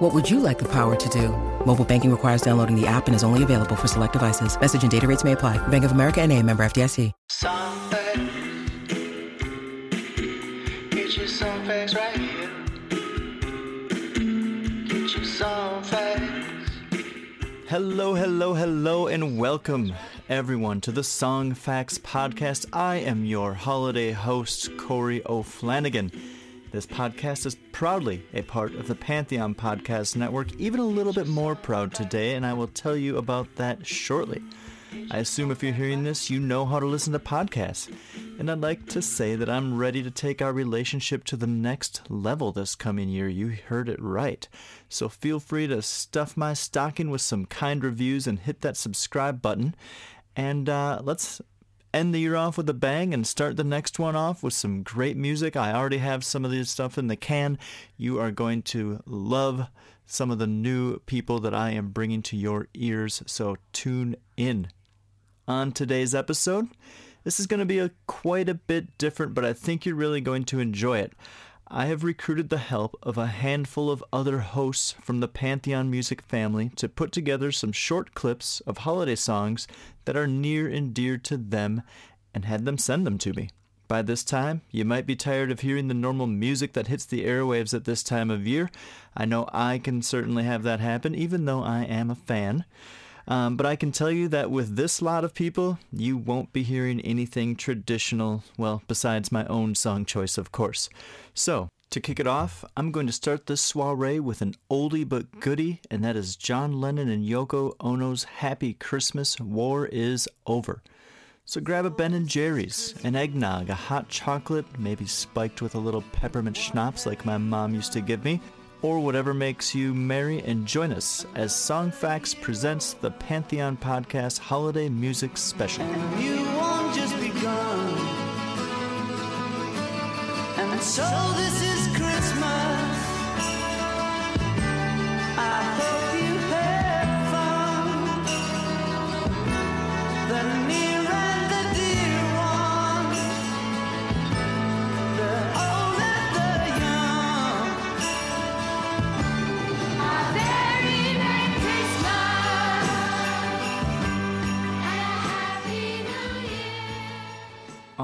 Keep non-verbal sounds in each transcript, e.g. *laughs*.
What would you like the power to do? Mobile banking requires downloading the app and is only available for select devices. Message and data rates may apply. Bank of America and a member FDIC. Some facts. Get you some facts right here. Get you some facts. Hello, hello, hello, and welcome everyone to the Song Facts Podcast. I am your holiday host, Corey O'Flanagan. This podcast is proudly a part of the Pantheon Podcast Network, even a little bit more proud today, and I will tell you about that shortly. I assume if you're hearing this, you know how to listen to podcasts. And I'd like to say that I'm ready to take our relationship to the next level this coming year. You heard it right. So feel free to stuff my stocking with some kind reviews and hit that subscribe button. And uh, let's end the year off with a bang and start the next one off with some great music. I already have some of this stuff in the can. You are going to love some of the new people that I am bringing to your ears, so tune in. On today's episode, this is going to be a quite a bit different, but I think you're really going to enjoy it. I have recruited the help of a handful of other hosts from the Pantheon Music family to put together some short clips of holiday songs that are near and dear to them and had them send them to me. By this time, you might be tired of hearing the normal music that hits the airwaves at this time of year. I know I can certainly have that happen, even though I am a fan. Um, but I can tell you that with this lot of people, you won't be hearing anything traditional, well, besides my own song choice, of course. So, to kick it off, I'm going to start this soiree with an oldie but goodie, and that is John Lennon and Yoko Ono's Happy Christmas, War is Over. So grab a Ben and Jerry's, an eggnog, a hot chocolate, maybe spiked with a little peppermint schnapps like my mom used to give me, or whatever makes you merry, and join us as Song Facts presents the Pantheon Podcast Holiday Music Special. So this is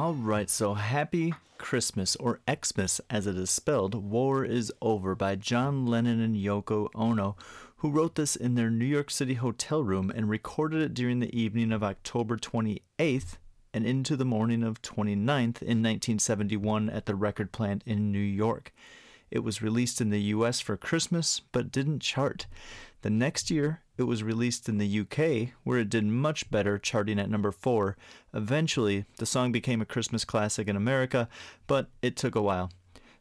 All right, so happy Christmas, or Xmas as it is spelled, War is Over by John Lennon and Yoko Ono, who wrote this in their New York City hotel room and recorded it during the evening of October 28th and into the morning of 29th in 1971 at the record plant in New York. It was released in the US for Christmas, but didn't chart. The next year, it was released in the UK, where it did much better, charting at number 4. Eventually, the song became a Christmas classic in America, but it took a while.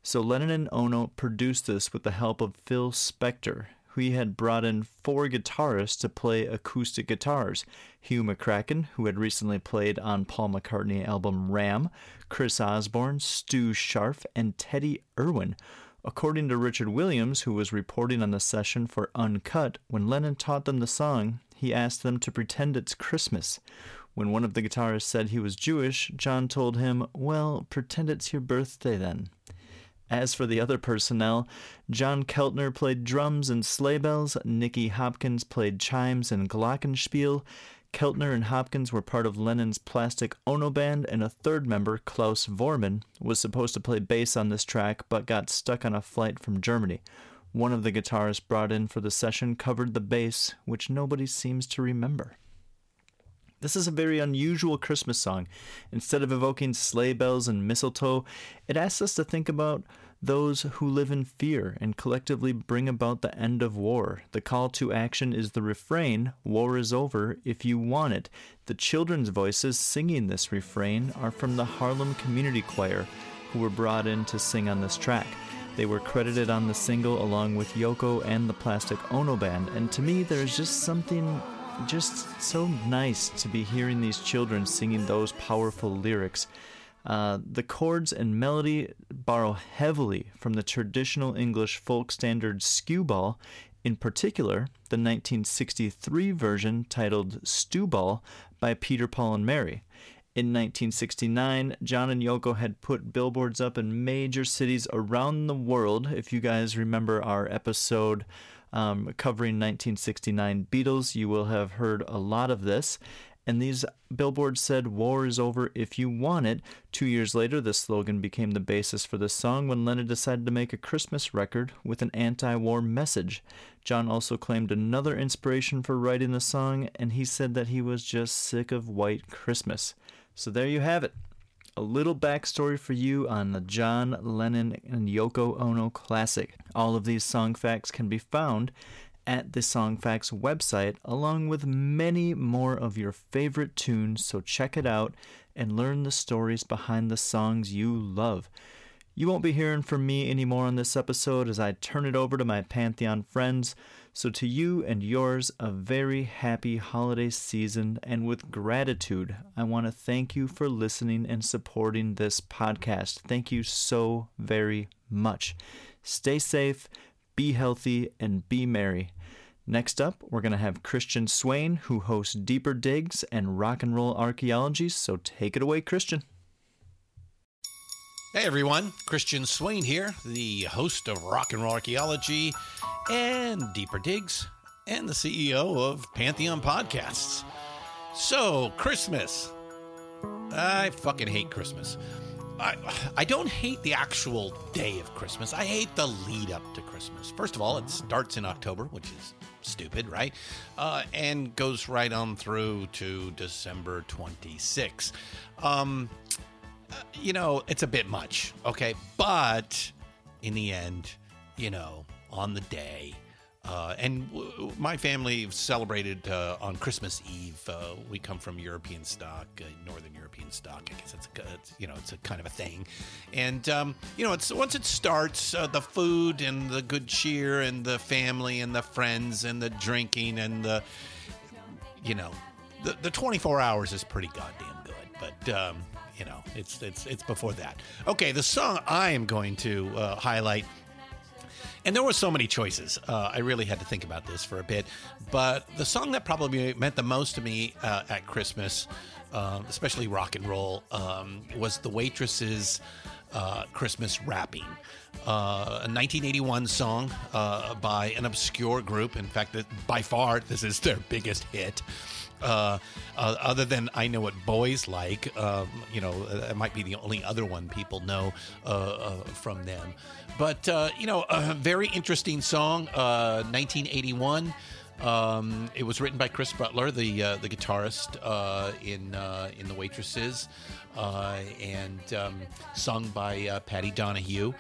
So Lennon and Ono produced this with the help of Phil Spector, he had brought in four guitarists to play acoustic guitars. Hugh McCracken, who had recently played on Paul McCartney album Ram, Chris Osborne, Stu Scharf, and Teddy Irwin. According to Richard Williams, who was reporting on the session for Uncut, when Lennon taught them the song, he asked them to pretend it's Christmas. When one of the guitarists said he was Jewish, John told him, Well, pretend it's your birthday then. As for the other personnel, John Keltner played drums and sleigh bells, Nicky Hopkins played chimes and glockenspiel. Keltner and Hopkins were part of Lennon's Plastic Ono band, and a third member, Klaus Voormann, was supposed to play bass on this track but got stuck on a flight from Germany. One of the guitarists brought in for the session covered the bass, which nobody seems to remember. This is a very unusual Christmas song. Instead of evoking sleigh bells and mistletoe, it asks us to think about those who live in fear and collectively bring about the end of war. The call to action is the refrain, War is over if you want it. The children's voices singing this refrain are from the Harlem Community Choir, who were brought in to sing on this track. They were credited on the single along with Yoko and the Plastic Ono Band, and to me, there's just something just so nice to be hearing these children singing those powerful lyrics. Uh, the chords and melody borrow heavily from the traditional English folk standard skewball, in particular, the 1963 version titled Stewball by Peter, Paul, and Mary. In 1969, John and Yoko had put billboards up in major cities around the world. If you guys remember our episode um, covering 1969 Beatles, you will have heard a lot of this. And these billboards said, War is over if you want it. Two years later, this slogan became the basis for this song when Lennon decided to make a Christmas record with an anti war message. John also claimed another inspiration for writing the song, and he said that he was just sick of White Christmas. So there you have it. A little backstory for you on the John Lennon and Yoko Ono classic. All of these song facts can be found at the Songfacts website, along with many more of your favorite tunes, so check it out and learn the stories behind the songs you love. You won't be hearing from me anymore on this episode as I turn it over to my Pantheon friends. So, to you and yours, a very happy holiday season. And with gratitude, I want to thank you for listening and supporting this podcast. Thank you so very much. Stay safe, be healthy, and be merry. Next up, we're going to have Christian Swain, who hosts Deeper Digs and Rock and Roll Archaeology. So, take it away, Christian. Hey everyone, Christian Swain here, the host of Rock and Roll Archaeology and Deeper Digs, and the CEO of Pantheon Podcasts. So, Christmas. I fucking hate Christmas. I, I don't hate the actual day of Christmas. I hate the lead up to Christmas. First of all, it starts in October, which is stupid, right? Uh, and goes right on through to December 26. Um, you know, it's a bit much, okay? But in the end, you know, on the day, uh, and w- my family celebrated uh, on Christmas Eve. Uh, we come from European stock, uh, Northern European stock. I guess it's, a, it's you know it's a kind of a thing, and um, you know it's once it starts, uh, the food and the good cheer and the family and the friends and the drinking and the you know the the 24 hours is pretty goddamn good, but. Um, you know, it's it's it's before that. Okay, the song I am going to uh, highlight and there were so many choices. Uh, I really had to think about this for a bit. But the song that probably meant the most to me uh, at Christmas, uh, especially rock and roll, um, was The Waitresses uh, Christmas Rapping. Uh, a 1981 song uh, by an obscure group. In fact, by far, this is their biggest hit. Uh, uh, other than I know what boys like, um, you know, it might be the only other one people know uh, uh, from them. But uh, you know, a very interesting song, uh, 1981. Um, it was written by Chris Butler, the uh, the guitarist uh, in uh, in the Waitresses, uh, and um, sung by uh, Patty Donahue,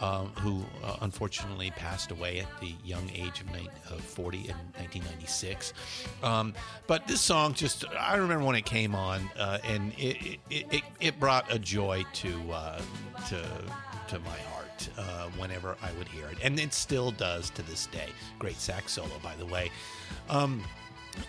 um, who uh, unfortunately passed away at the young age of, nine, of 40 in 1996. Um, but this song just I remember when it came on, uh, and it, it it it brought a joy to uh, to to my heart uh, whenever I would hear it, and it still does to this day. Great sax solo, by the way. Um,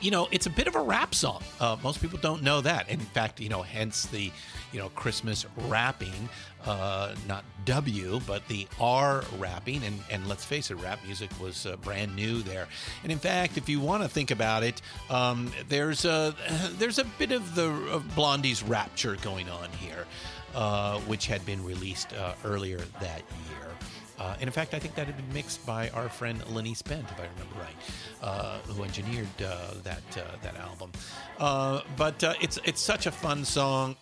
you know, it's a bit of a rap song. Uh, most people don't know that. In fact, you know, hence the, you know, Christmas rapping, uh, not W, but the R rapping. And, and let's face it, rap music was uh, brand new there. And in fact, if you want to think about it, um, there's a there's a bit of the of Blondie's Rapture going on here, uh, which had been released uh, earlier that year. Uh, and in fact, I think that had been mixed by our friend Lenny Spent, if I remember right, uh, who engineered uh, that uh, that album. Uh, but uh, it's it's such a fun song,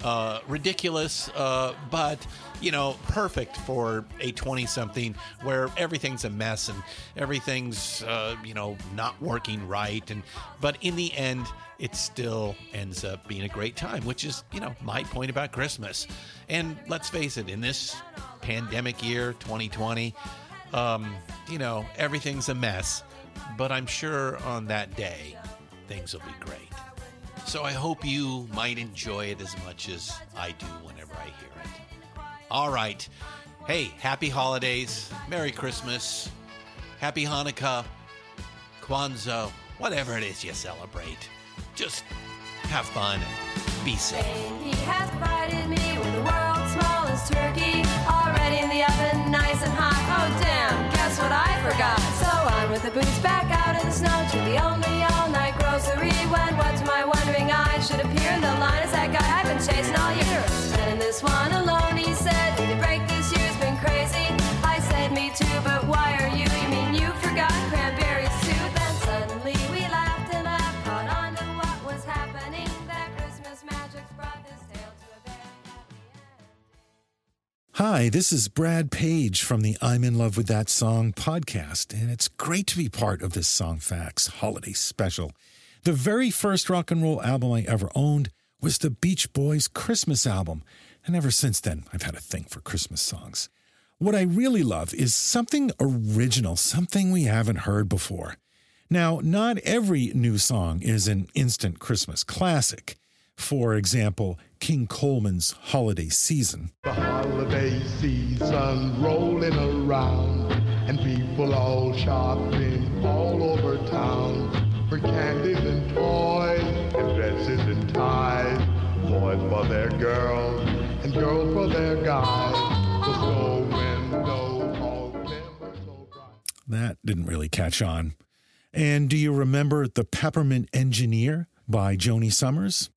ridiculous, but you know, perfect for a twenty-something where everything's a mess and everything's you know not working right, and but in the end, it still ends up being a great time, which is you know my point about Christmas. And let's face it, in this pandemic year, 2020, um, you know, everything's a mess. But I'm sure on that day, things will be great. So I hope you might enjoy it as much as I do whenever I hear it. All right. Hey, happy holidays. Merry Christmas. Happy Hanukkah. Kwanzaa. whatever it is you celebrate. Just have fun and be safe. And hot. Oh damn, guess what I forgot? So on with the boots, back out in the snow to the only all-night grocery. When what to my wondering eyes should appear in the line is that guy I've been chasing all year. And this one alone, Hi, this is Brad Page from the I'm in Love with That Song podcast, and it's great to be part of this Song Facts holiday special. The very first rock and roll album I ever owned was the Beach Boys Christmas album, and ever since then, I've had a thing for Christmas songs. What I really love is something original, something we haven't heard before. Now, not every new song is an instant Christmas classic. For example, King Coleman's Holiday Season. The holiday season rolling around, and people all shopping all over town for candies and toys, and dresses and ties. Boys for their girls, and girls for their guys. The windows all so bright. That didn't really catch on. And do you remember The Peppermint Engineer by Joni Summers?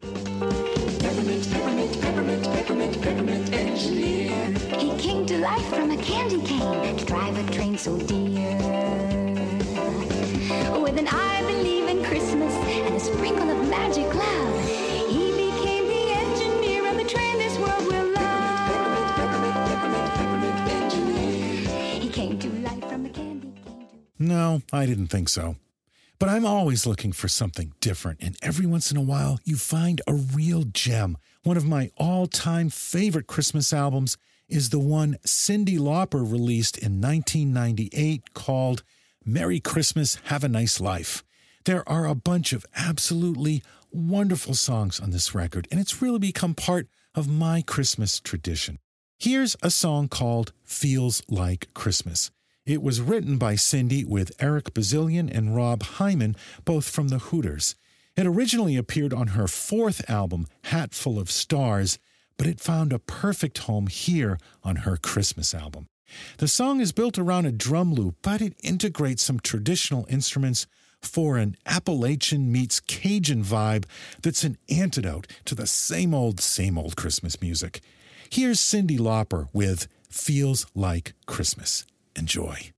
Train so dear. With an I believe in Christmas and a sprinkle of magic love, he became the engineer of the train this world will love. He came to life from a candy cane. No, I didn't think so. But I'm always looking for something different, and every once in a while, you find a real gem. One of my all time favorite Christmas albums is the one Cyndi Lauper released in 1998 called Merry Christmas, Have a Nice Life. There are a bunch of absolutely wonderful songs on this record, and it's really become part of my Christmas tradition. Here's a song called Feels Like Christmas. It was written by Cyndi with Eric Bazilian and Rob Hyman, both from the Hooters. It originally appeared on her fourth album, Hatful of Stars, but it found a perfect home here on her Christmas album. The song is built around a drum loop, but it integrates some traditional instruments for an Appalachian meets Cajun vibe that's an antidote to the same old, same old Christmas music. Here's Cyndi Lauper with Feels Like Christmas. Enjoy.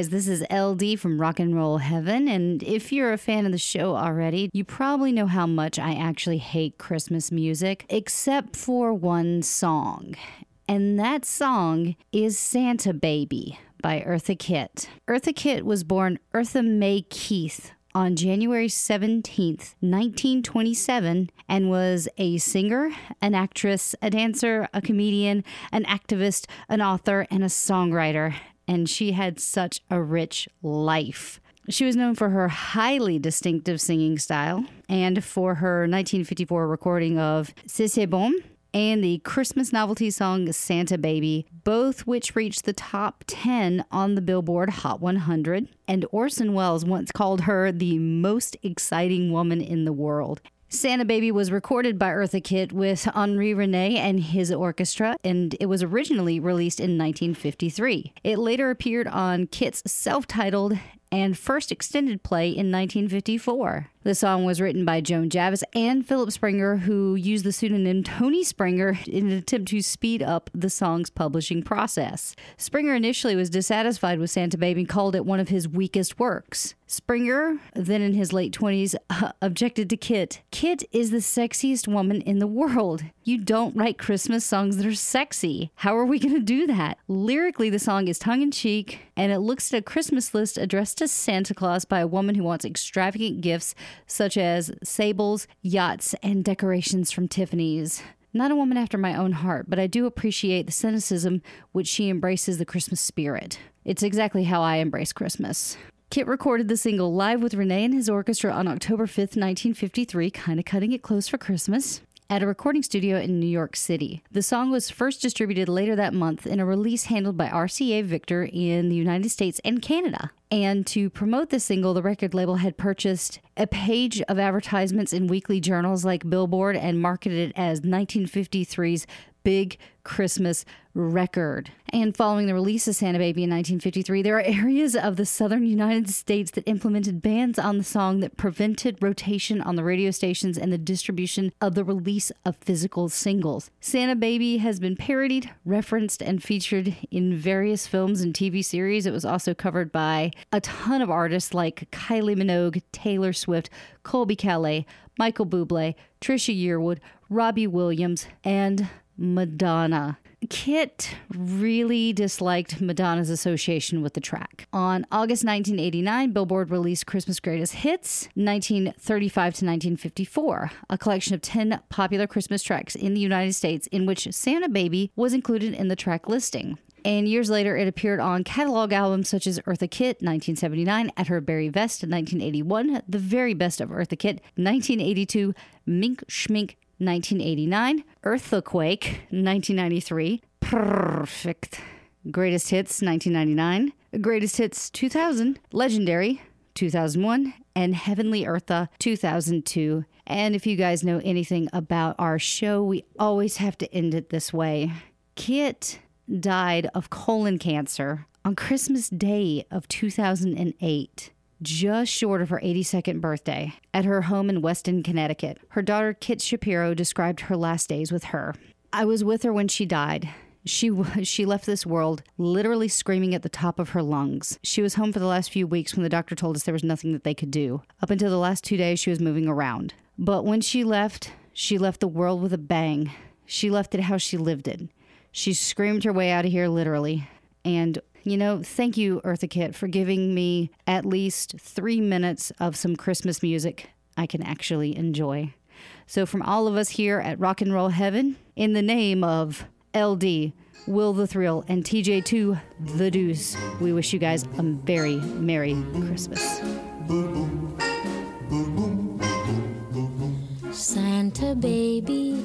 Guys, this is LD from Rock and Roll Heaven, and if you're a fan of the show already, you probably know how much I actually hate Christmas music, except for one song. And that song is Santa Baby by Eartha Kitt. Eartha Kitt was born Eartha Mae Keith on January 17th, 1927, and was a singer, an actress, a dancer, a comedian, an activist, an author, and a songwriter. And she had such a rich life. She was known for her highly distinctive singing style and for her 1954 recording of C'est Si Bon. and the Christmas novelty song Santa Baby, both which reached the top 10 on the Billboard Hot 100. And Orson Welles once called her the most exciting woman in the world. Santa Baby was recorded by Eartha Kitt with Henri Rene and his orchestra, and it was originally released in 1953. It later appeared on Kitt's self titled and first extended play in 1954. The song was written by Joan Javits and Philip Springer, who used the pseudonym Tony Springer in an attempt to speed up the song's publishing process. Springer initially was dissatisfied with Santa Baby and called it one of his weakest works. Springer, then in his late 20s, uh, *laughs* objected to Kitt. Kitt is the sexiest woman in the world. You don't write Christmas songs that are sexy. How are we going to do that? Lyrically, the song is tongue in cheek, and it looks at a Christmas list addressed to Santa Claus by a woman who wants extravagant gifts such as sables, yachts, and decorations from Tiffany's. Not a woman after my own heart, but I do appreciate the cynicism which she embraces the Christmas spirit. It's exactly how I embrace Christmas. Kitt recorded the single live with Rene and his orchestra on October 5th, 1953, kind of cutting it close for Christmas at a recording studio in New York City. The song was first distributed later that month in a release handled by RCA Victor in the United States and Canada. And to promote the single, the record label had purchased a page of advertisements in weekly journals like Billboard and marketed it as 1953's Big Christmas Record. And following the release of Santa Baby in 1953, there are areas of the southern United States that implemented bans on the song that prevented rotation on the radio stations and the distribution of the release of physical singles. Santa Baby has been parodied, referenced, and featured in various films and TV series. It was also covered by a ton of artists like Kylie Minogue, Taylor Swift, Colbie Caillat, Michael Bublé, Trisha Yearwood, Robbie Williams, and Madonna. Kitt really disliked Madonna's association with the track. On August 1989, Billboard released Christmas Greatest Hits 1935 to 1954, a collection of 10 popular Christmas tracks in the United States in which Santa Baby was included in the track listing. And years later, it appeared on catalog albums such as Eartha Kitt, 1979, At Her Very Best, 1981, The Very Best of Eartha Kitt, 1982, Mink Schmink, 1989, Eartha Quake, 1993, Perfect, Greatest Hits, 1999, Greatest Hits, 2000, Legendary, 2001, and Heavenly Eartha, 2002. And if you guys know anything about our show, we always have to end it this way. Kitt died of colon cancer on Christmas Day of 2008 just short of her 82nd birthday, at her home in Weston, Connecticut. Her daughter, Kitt Shapiro, described her last days with her. I was with her when she died. She *laughs* she left this world literally screaming at the top of her lungs. She was home for the last few weeks when the doctor told us there was nothing that they could do. Up until the last 2 days she was moving around. But when she left, she left the world with a bang. She left it how she lived it. She screamed her way out of here literally. And you know, thank you, Eartha Kitt, for giving me at least three minutes of some Christmas music I can actually enjoy. So, from all of us here at Rock and Roll Heaven, in the name of LD, Will the Thrill, and TJ2 The Deuce, we wish you guys a very Merry Christmas. Santa baby,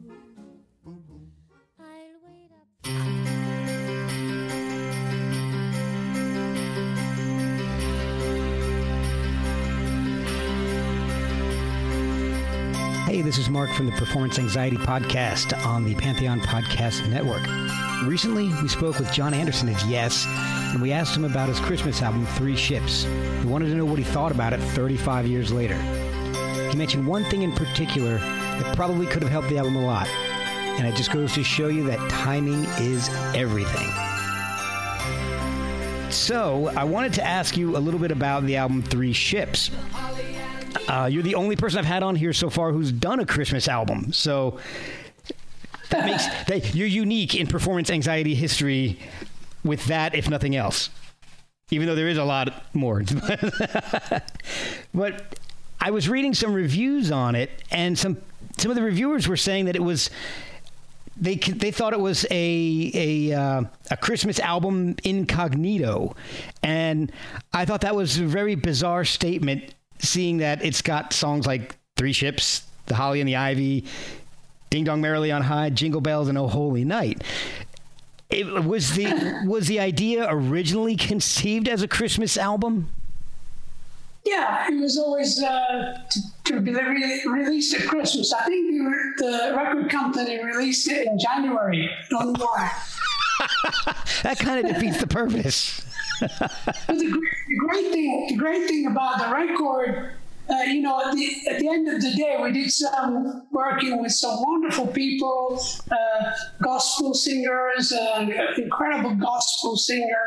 This is Mark from the Performance Anxiety Podcast on the Pantheon Podcast Network. Recently, we spoke with Jon Anderson of Yes, and we asked him about his Christmas album, Three Ships. We wanted to know what he thought about it 35 years later. He mentioned one thing in particular that probably could have helped the album a lot, and it just goes to show you that timing is everything. So, I wanted to ask you a little bit about the album Three Ships. Uh, you're the only person I've had on here so far who's done a Christmas album. So, that makes that you're unique in performance anxiety history with that, if nothing else. Even though there is a lot more, *laughs* but I was reading some reviews on it, and some some of the reviewers were saying that it was they they thought it was a a uh, a Christmas album incognito, and I thought that was a very bizarre statement, seeing that it's got songs like Three Ships, The Holly and the Ivy, Ding Dong Merrily on High, Jingle Bells, and Oh Holy Night. It was the *coughs* was the idea originally conceived as a Christmas album? Yeah, it was always uh, to, to be re- released at Christmas. I think the, the record company released it in January. Don't know why. *laughs* That kind of defeats the purpose. But the, the great thing, the great thing about the record, uh, you know, at the, at the end of the day, we did some working with some wonderful people, uh, gospel singers, uh, incredible gospel singer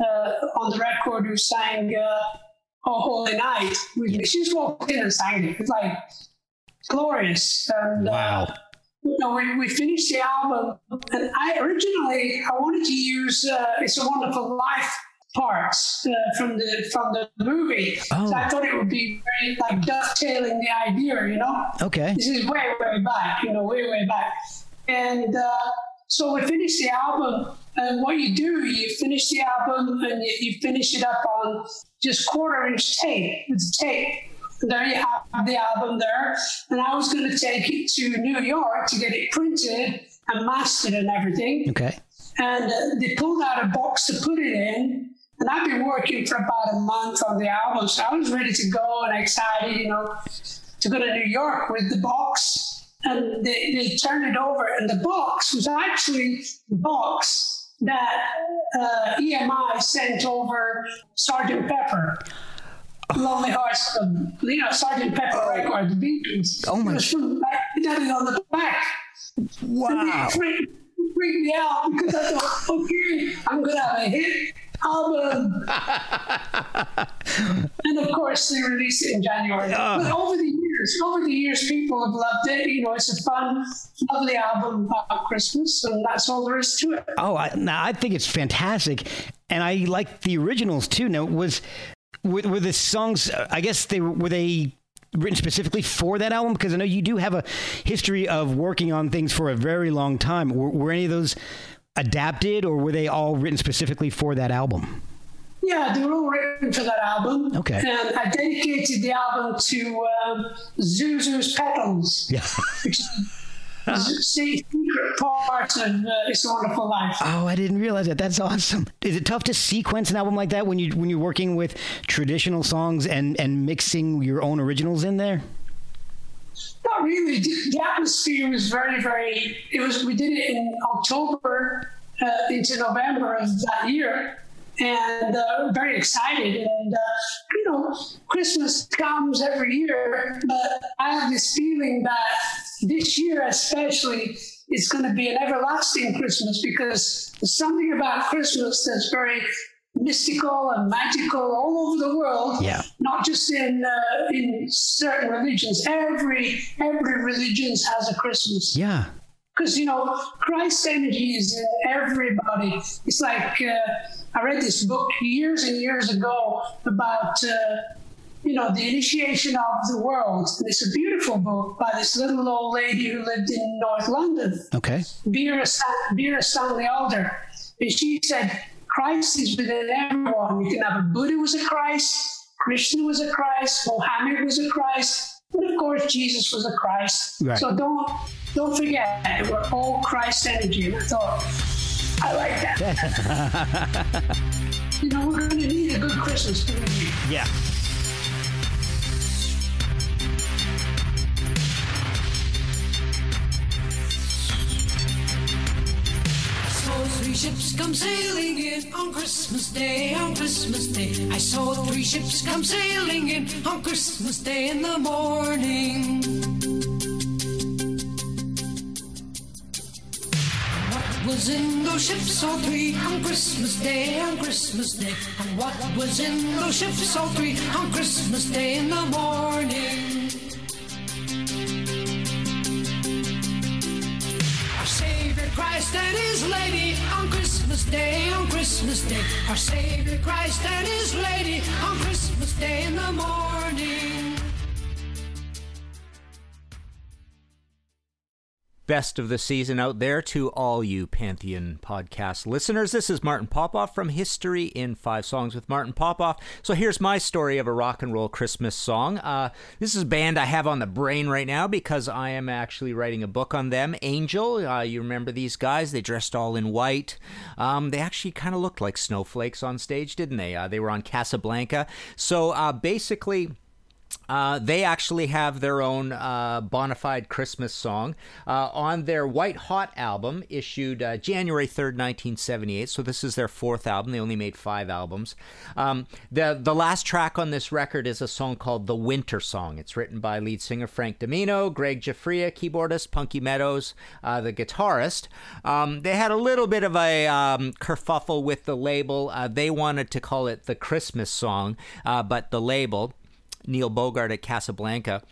uh, on the record who sang uh, "Oh Holy Night." We, She just walked in and sang it. It's like glorious. And, Wow. Uh, you know, we, we finished the album, and I originally I wanted to use uh, "It's a Wonderful Life" parts uh, from the from the movie. Oh. So I thought it would be very like dovetailing the idea, you know. Okay. This is way way back, you know, way way back, and uh, so we finished the album. And what you do, you finish the album and you, you finish it up on just quarter inch tape with tape. And there you have the album there. And I was going to take it to New York to get it printed and mastered and everything Okay. and uh, they pulled out a box to put it in. And I've been working for about a month on the album, so I was ready to go and excited, you know, to go to New York with the box. And they, they turned it over, and the box was actually the box that uh, EMI sent over Sergeant Pepper. Lonely Hearts, Club, you know, Sergeant Pepper record, the Beatles. Oh, my- It was from, it had it on the back. Wow. Freaked me out because I thought, okay, I'm gonna have a hit album. *laughs* and of course, they released it in January. But over the years, over the years, people have loved it. You know, it's a fun, lovely album about Christmas, and that's all there is to it. Oh, I, now I think it's fantastic, and I like the originals too. Now, was were, were the songs? uh, I guess they were were they written specifically for that album? Because I know you do have a history of working on things for a very long time. Were, were any of those adapted, or were they all written specifically for that album? Yeah, they were all written for that album. Okay. And I dedicated the album to um, Zuzu's Petals. Yeah. *laughs* which is secret part of uh, It's a Wonderful Life. Oh, I didn't realize that. That's awesome. Is it tough to sequence an album like that when you when you're working with traditional songs and and mixing your own originals in there? Not really. The atmosphere was very, very. It was. We did it in October uh, into November of that year, and uh, very excited. And uh, you know, Christmas comes every year, but I have this feeling that this year, especially, it's going to be an everlasting Christmas because something about Christmas that's very mystical and magical all over the world Yeah. not just in uh, in certain religions. Every every religion has a Christmas Yeah. because you know Christ's energy is in everybody. It's like uh, I read this book years and years ago about. Uh, you know, the initiation of the world. And it's a beautiful book by this little old lady who lived in North London. Okay. Vera, Vera Stanley Alder. And she said, Christ is within everyone. You can have a Buddha was a Christ, Krishna was a Christ, Mohammed was a Christ, and of course Jesus was a Christ. Right. So don't don't forget, we're all Christ energy. And I thought, I like that. *laughs* you know, we're going to need a good Christmas. Yeah. Three ships come sailing in on Christmas Day, on Christmas Day. I saw three ships come sailing in on Christmas Day in the morning. What was in those ships, all three, on Christmas Day, on Christmas Day? And what was in those ships, all three, on Christmas Day in the morning? Christ and his lady on Christmas Day, on Christmas Day. Our Savior Christ and his lady on Christmas Day in the morning. Best of the season out there to all you Pantheon podcast listeners. This is Martin Popoff from History in Five Songs with Martin Popoff. So here's my story of a rock and roll Christmas song. Uh, this is a band I have on the brain right now because I am actually writing a book on them. Angel, uh, you remember these guys? They dressed all in white. Um, they actually kind of looked like snowflakes on stage, didn't they? Uh, they were on Casablanca. So uh, basically, uh, they actually have their own uh, bona fide Christmas song uh, on their White Hot album, issued uh, January 3rd, 1978. So this is their fourth album. They only made five albums. Um, the, the last track on this record is a song called The Winter Song. It's written by lead singer Frank DiMino, Greg Giuffria, keyboardist, Punky Meadows, uh, the guitarist. Um, they had a little bit of a um, kerfuffle with the label. Uh, they wanted to call it the Christmas song, but the label, Neil Bogart at Casablanca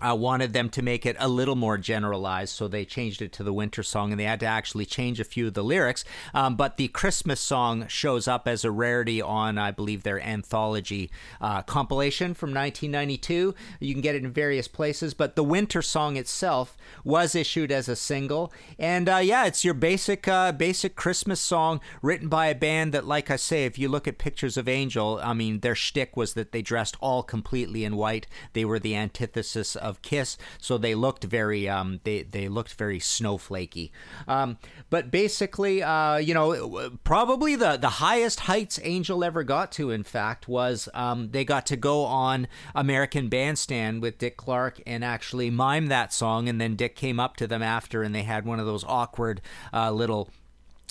uh, wanted them to make it a little more generalized, so they changed it to the winter song, and they had to actually change a few of the lyrics. Um, but the Christmas song shows up as a rarity on, I believe, their anthology uh, compilation from 1992. You can get it in various places, but the winter song itself was issued as a single, and uh, yeah, it's your basic uh, basic Christmas song written by a band that, like I say, if you look at pictures of Angel, I mean, their shtick was that they dressed all completely in white. They were the antithesis of of Kiss, so they looked very um, they they looked very snowflakey. Um, but basically, uh, you know, probably the the highest heights Angel ever got to, in fact, was um, they got to go on American Bandstand with Dick Clark and actually mime that song, and then Dick came up to them after, and they had one of those awkward uh, little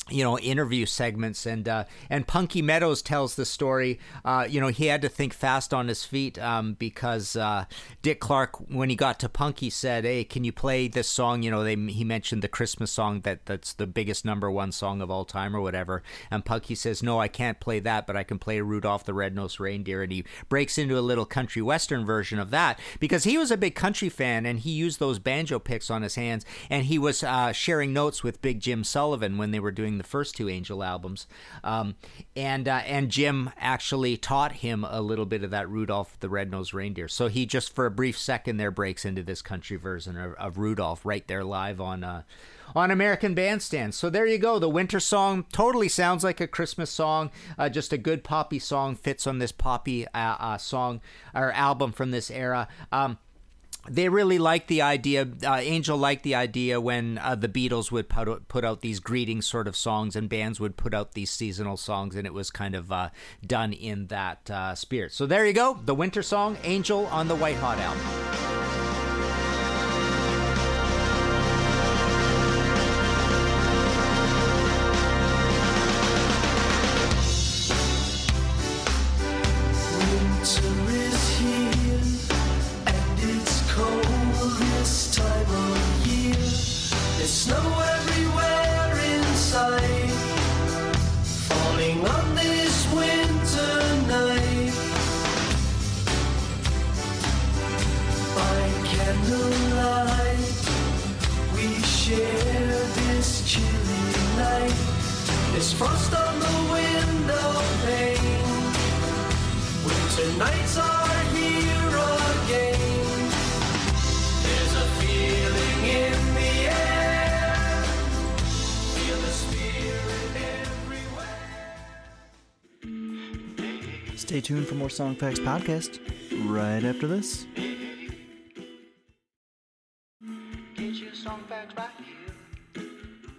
you know interview segments and uh, and Punky Meadows tells the story. Uh, you know he had to think fast on his feet um, because uh, Dick Clark, when he got to Punky, said, "Hey, can you play this song?" You know they he mentioned the Christmas song that that's the biggest number one song of all time or whatever. And Punky says, "No, I can't play that, but I can play Rudolph the Red-Nosed Reindeer." And he breaks into a little country western version of that because he was a big country fan and he used those banjo picks on his hands and he was uh, sharing notes with Big Jim Sullivan when they were doing the first two Angel albums, um, and uh, and Jim actually taught him a little bit of that Rudolph the Red-Nosed Reindeer. So he just for a brief second there breaks into this country version of, of Rudolph right there live on. Uh, on American Bandstand. So there you go. The winter song totally sounds like a Christmas song. Uh, just a good poppy song fits on this poppy uh, uh, song or album from this era. Um, they really liked the idea. Uh, Angel liked the idea when uh, the Beatles would put out, put out these greeting sort of songs, and bands would put out these seasonal songs, and it was kind of uh, done in that uh, spirit. So there you go, the winter song, Angel on the White Hot album. Song Facts podcast right after this.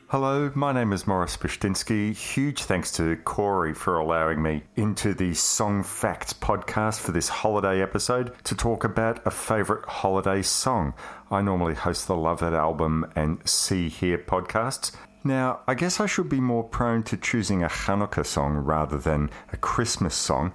Hello, my name is Morris Pishtinsky. Huge thanks to Corey for allowing me into the Song Facts podcast for this holiday episode to talk about a favourite holiday song. I normally host the Love That Album and See Here podcasts. Now, I guess I should be more prone to choosing a Hanukkah song rather than a Christmas song.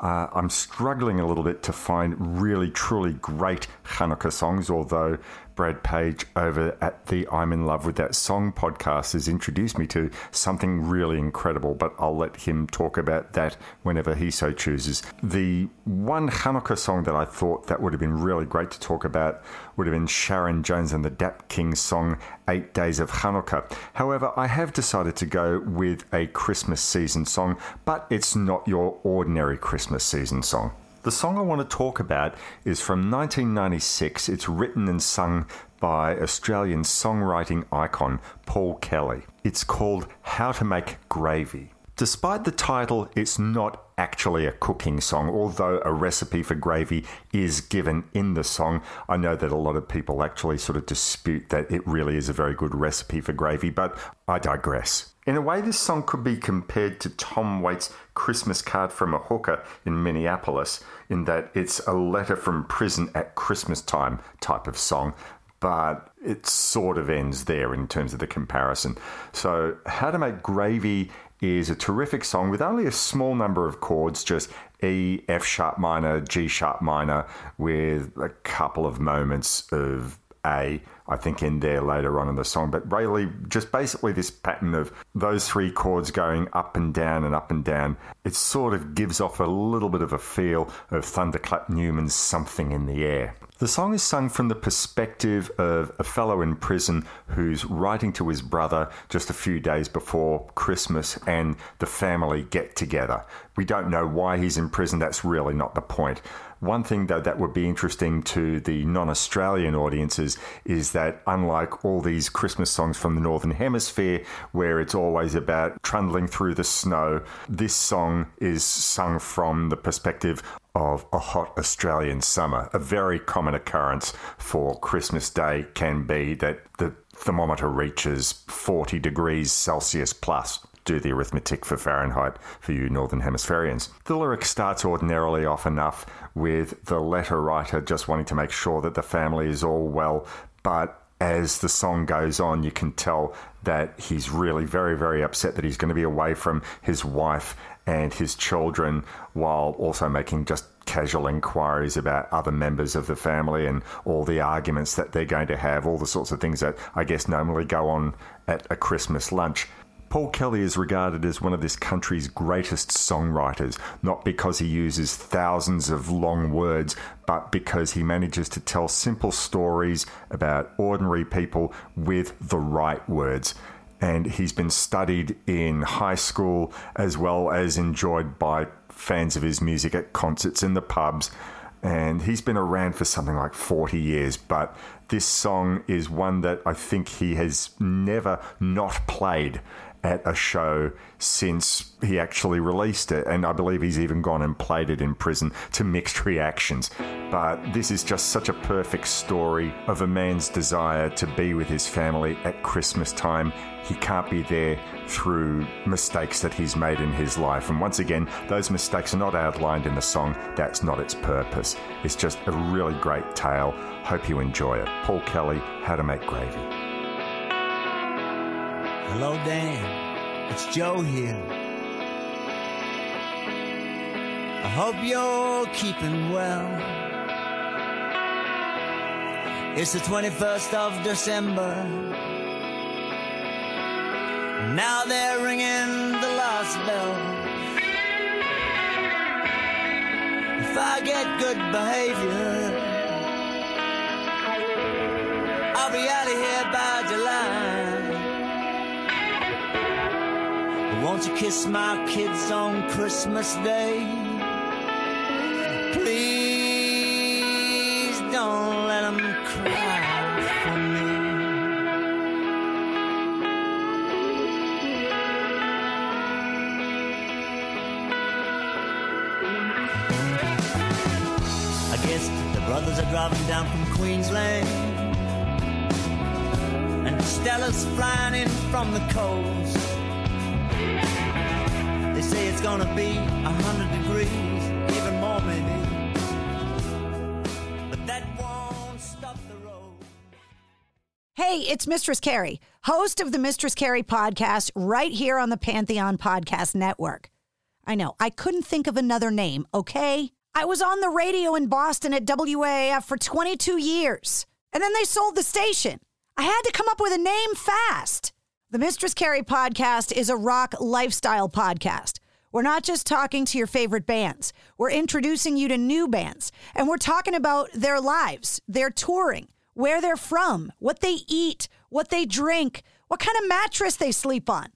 Uh, I'm struggling a little bit to find really, truly great Hanukkah songs, although Brad Page over at the I'm in Love with That Song podcast has introduced me to something really incredible, but I'll let him talk about that whenever he so chooses. The one Hanukkah song that I thought that would have been really great to talk about would have been Sharon Jones and the Dap Kings song eight days of Hanukkah. However, I have decided to go with a Christmas season song, but it's not your ordinary Christmas season song. The song I want to talk about is from 1996. It's written and sung by Australian songwriting icon Paul Kelly. It's called How to Make Gravy. Despite the title, it's not actually a cooking song, although a recipe for gravy is given in the song. I know that a lot of people actually sort of dispute that it really is a very good recipe for gravy, but I digress. In a way, this song could be compared to Tom Waits' Christmas card from a hooker in Minneapolis, in that it's a letter from prison at Christmas time type of song but it sort of ends there in terms of the comparison. So, How to Make Gravy is a terrific song with only a small number of chords, just E, F sharp minor, G sharp minor, with a couple of moments of A, I think, in there later on in the song. But really, just basically this pattern of those three chords going up and down and up and down, it sort of gives off a little bit of a feel of Thunderclap Newman's Something in the Air. The song is sung from the perspective of a fellow in prison who's writing to his brother just a few days before Christmas and the family get together. We don't know why he's in prison, that's really not the point. One thing, though, that would be interesting to the non Australian audiences is that, unlike all these Christmas songs from the Northern Hemisphere, where it's always about trundling through the snow, this song is sung from the perspective of a hot Australian summer. A very common occurrence for Christmas Day can be that the thermometer reaches 40 degrees Celsius plus. Do the arithmetic for Fahrenheit for you Northern Hemispherians. The lyric starts ordinarily off enough with the letter writer just wanting to make sure that the family is all well, but as the song goes on, you can tell that he's really very, very upset that he's going to be away from his wife and his children while also making just casual inquiries about other members of the family and all the arguments that they're going to have, all the sorts of things that I guess normally go on at a Christmas lunch. Paul Kelly is regarded as one of this country's greatest songwriters, not because he uses thousands of long words, but because he manages to tell simple stories about ordinary people with the right words. And he's been studied in high school as well as enjoyed by fans of his music at concerts in the pubs. And he's been around for something like 40 years, but this song is one that I think he has never not played at a show since he actually released it. And I believe he's even gone and played it in prison to mixed reactions. But this is just such a perfect story of a man's desire to be with his family at Christmas time. He can't be there through mistakes that he's made in his life. And once again, those mistakes are not outlined in the song. That's not its purpose. It's just a really great tale. Hope you enjoy it. Paul Kelly, How to Make Gravy. Hello, Dan. It's Joe here. I hope you're keeping well. It's the 21st of December. Now they're ringing the last bell. If I get good behavior, Kiss my kids on Christmas Day? Please don't let them cry for me. I guess the brothers are driving down from Queensland. And Stella's flying in from the coast. Say it's gonna be a hundred degrees, even more maybe. But that won't stop the road. Hey, it's Mistress Carrie, host of the Mistress Carrie podcast right here on the Pantheon Podcast Network. I know, I couldn't think of another name, okay? I was on the radio in Boston at WAAF for 22 years, and then they sold the station. I had to come up with a name fast. The Mistress Carrie podcast is a rock lifestyle podcast. We're not just talking to your favorite bands, we're introducing you to new bands, and we're talking about their lives, their touring, where they're from, what they eat, what they drink, what kind of mattress they sleep on.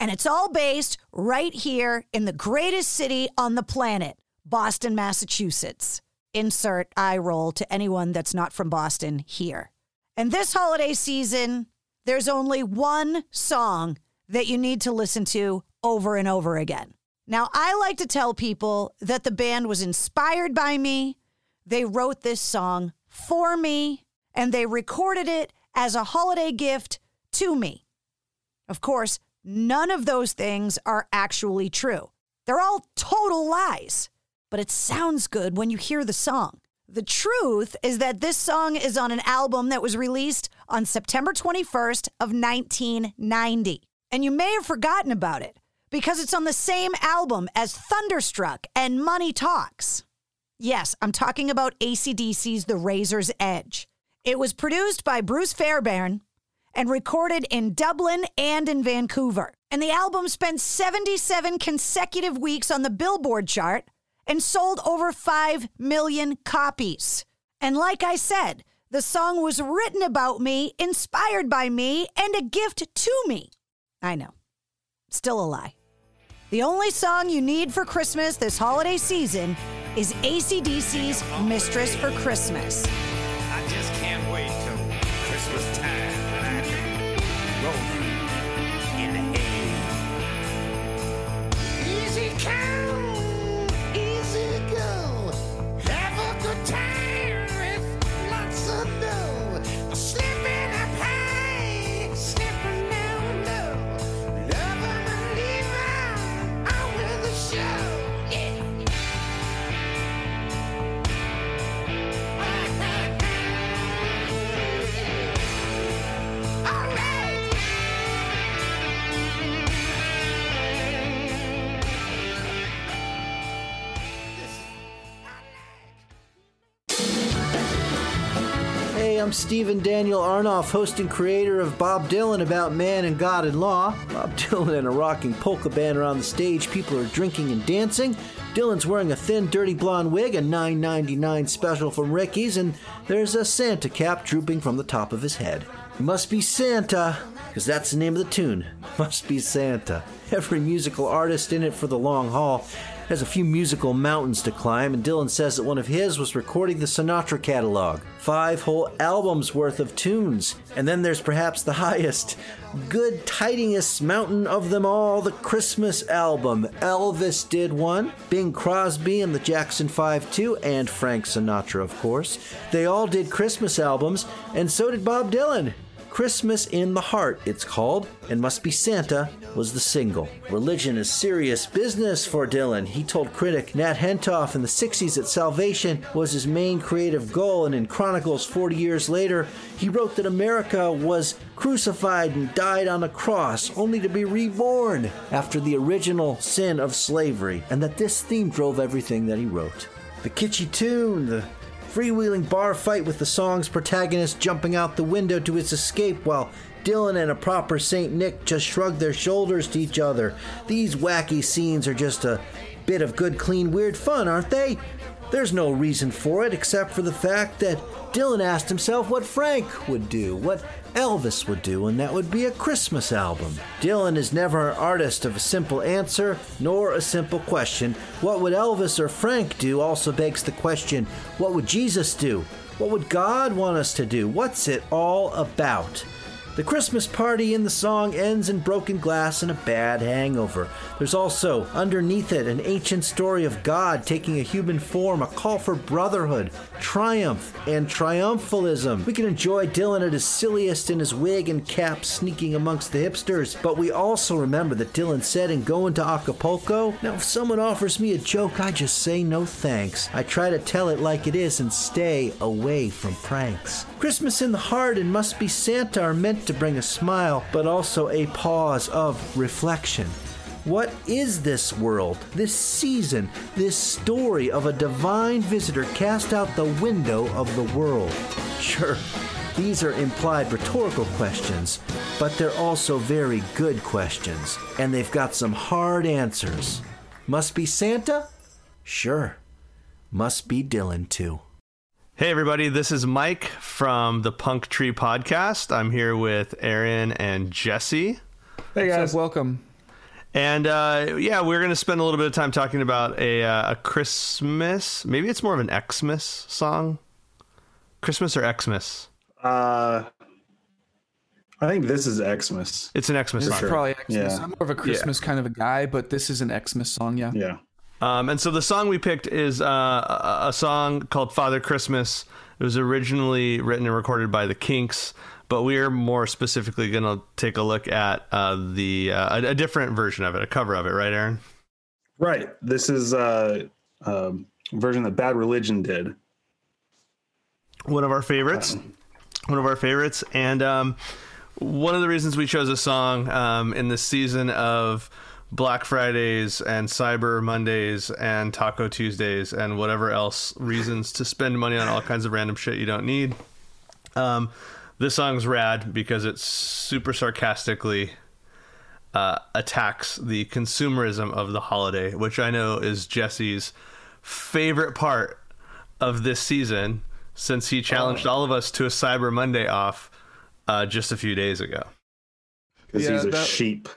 And it's all based right here in the greatest city on the planet, Boston, Massachusetts. Insert eye roll to anyone that's not from Boston here. And this holiday season, there's only one song that you need to listen to over and over again. Now, I like to tell people that the band was inspired by me. They wrote this song for me and they recorded it as a holiday gift to me. Of course, none of those things are actually true. They're all total lies, but it sounds good when you hear the song. The truth is that this song is on an album that was released on September 21st of 1990. And you may have forgotten about it because it's on the same album as Thunderstruck and Money Talks. Yes, I'm talking about ACDC's The Razor's Edge. It was produced by Bruce Fairbairn and recorded in Dublin and in Vancouver. And the album spent 77 consecutive weeks on the Billboard chart and sold over 5 million copies. And like I said, the song was written about me, inspired by me, and a gift to me. I know. Still a lie. The only song you need for Christmas this holiday season is ACDC's Mistress for Christmas. Stephen Daniel Arnoff, host and creator of Bob Dylan About Man and God and Law. Bob *laughs* Dylan and a rocking polka band around the stage. People are drinking and dancing. Dylan's wearing a thin, dirty blonde wig, a $9.99 special from Ricky's, and there's a Santa cap drooping from the top of his head. It must be Santa, because that's the name of the tune. *laughs* Must be Santa. Every musical artist in it for the long haul has a few musical mountains to climb, and Dylan says that one of his was recording the Sinatra catalog. Five whole albums worth of tunes. And then there's perhaps the highest, good, tidingest mountain of them all, the Christmas album. Elvis did one, Bing Crosby and the Jackson 5 too, and Frank Sinatra, of course. They all did Christmas albums, and so did Bob Dylan. Christmas in the Heart, it's called, and Must Be Santa was the single. Religion is serious business for Dylan. He told critic Nat Hentoff in the 60s that salvation was his main creative goal, and in Chronicles 40 years later, he wrote that America was crucified and died on a cross only to be reborn after the original sin of slavery, and that this theme drove everything that he wrote. The kitschy tune, the freewheeling bar fight with the song's protagonist jumping out the window to his escape while Dylan and a proper St. Nick just shrug their shoulders to each other. These wacky scenes are just a bit of good, clean, weird fun, aren't they? There's no reason for it except for the fact that Dylan asked himself what Frank would do, what Elvis would do, and that would be a Christmas album. Dylan is never an artist of a simple answer nor a simple question. What would Elvis or Frank do also begs the question what would Jesus do? What would God want us to do? What's it all about? The Christmas party in the song ends in broken glass and a bad hangover. There's also, underneath it, an ancient story of God taking a human form, a call for brotherhood, triumph, and triumphalism. We can enjoy Dylan at his silliest in his wig and cap sneaking amongst the hipsters, but we also remember that Dylan said in Going to Acapulco, Now, if someone offers me a joke, I just say no thanks. I try to tell it like it is and stay away from pranks. Christmas in the Heart and Must Be Santa are meant to bring a smile, but also a pause of reflection. What is this world, this season, this story of a divine visitor cast out the window of the world? Sure, these are implied rhetorical questions, but they're also very good questions, and they've got some hard answers. Must be Santa? Sure. Must be Dylan, too. Hey, everybody, this is Mike from the Punk Tree Podcast. I'm here with Aaron and Jesse. Hey, guys. welcome. And uh, yeah, we're going to spend a little bit of time talking about a, uh, a Christmas, maybe it's more of an Xmas song. Christmas or Xmas? Uh, I think this is Xmas. It's an Xmas For song. sure. Probably Xmas. Yeah. I'm more of a Christmas kind of a guy, but this is an Xmas song, yeah. Yeah. Um, and so the song we picked is uh, a, a song called Father Christmas. It was originally written and recorded by the Kinks, but we're more specifically going to take a look at uh, the uh, a, a different version of it, a cover of it, right, Aaron? Right. This is a, um version that Bad Religion did. One of our favorites. One of our favorites. And um, one of the reasons we chose a song um, in the season of Black Fridays and Cyber Mondays and Taco Tuesdays and whatever else reasons to spend money on all kinds of random shit you don't need. Um, this song's rad because it super sarcastically uh, attacks the consumerism of the holiday, which I know is Jesse's favorite part of this season since he challenged all of us to a Cyber Monday off uh, just a few days ago. Because he's a that- sheep.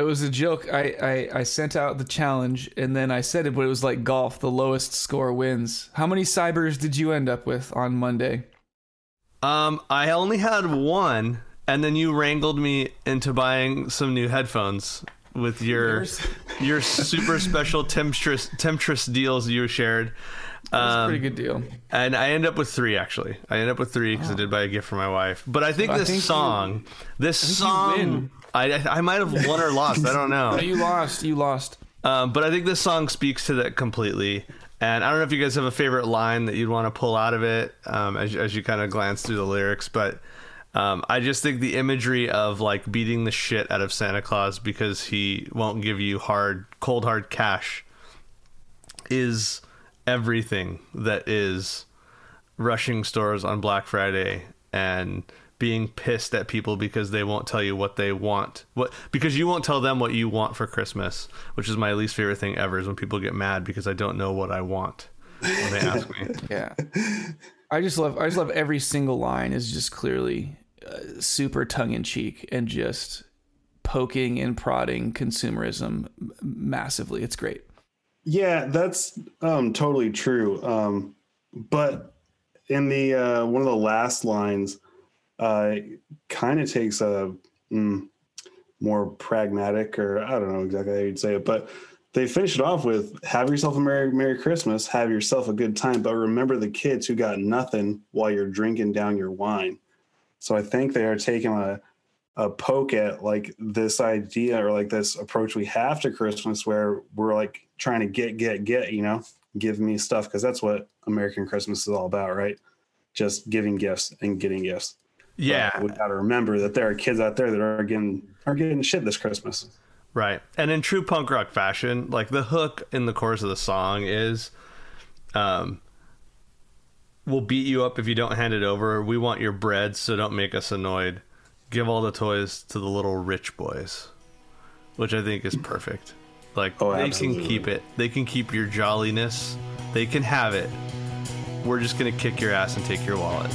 It was a joke. I, I, I sent out the challenge and then I said it, but it was like golf. The lowest score wins. How many cybers did you end up with on Monday? Um, I only had one, and then you wrangled me into buying some new headphones with your *laughs* your super special temptress temptress deals you shared. was a Um, pretty good deal. And I end up with three actually. I end up with three because I did buy a gift for my wife. But I think I this think you- song, this you song, win. I I might have won or lost. I don't know. *laughs* You lost. You lost. Um, but I think this song speaks to that completely. And I don't know if you guys have a favorite line that you'd want to pull out of it um, as, as you kind of glance through the lyrics. But um, I just think the imagery of like beating the shit out of Santa Claus because he won't give you hard, cold, hard cash is everything that is rushing stores on Black Friday and being pissed at people because they won't tell you what they want. What because you won't tell them what you want for Christmas, which is my least favorite thing ever is when people get mad because I don't know what I want when they ask me. *laughs* Yeah. I just love I just love every single line is just clearly uh, super tongue in cheek and just poking and prodding consumerism massively. It's great. Yeah, that's um, totally true. Um, but in the uh, one of the last lines, uh, kind of takes a mm, more pragmatic, or I don't know exactly how you'd say it, but they finish it off with "Have yourself a merry Merry Christmas, have yourself a good time, but remember the kids who got nothing while you're drinking down your wine." So I think they are taking a a poke at like this idea or like this approach we have to Christmas where we're like trying to get, get, get, you know, give me stuff because that's what American Christmas is all about, right? Just giving gifts and getting gifts. Yeah. But we got to remember that there are kids out there that are getting are getting shit this Christmas. Right. And in true punk rock fashion, like the hook in the chorus of the song is um we'll beat you up if you don't hand it over. We want your bread, so don't make us annoyed. Give all the toys to the little rich boys. Which I think is perfect. Like Oh, they absolutely. can keep it. They can keep your jolliness. They can have it. We're just gonna kick your ass and take your wallet.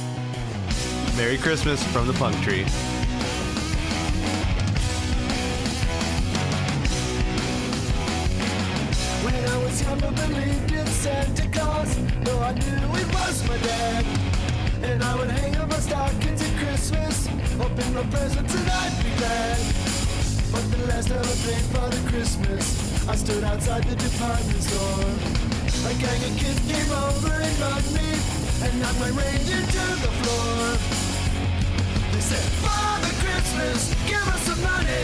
Merry Christmas from the Punk Tree. When I was young, I believed in Santa Claus. Though I knew it was my dad. And I would hang up my stockings at Christmas, open my presents and I'd be glad. But the last time I paid Father Christmas, I stood outside the department store. A gang of kids came over and mugged me, and knocked my the floor. Said, Father Christmas, give us some money.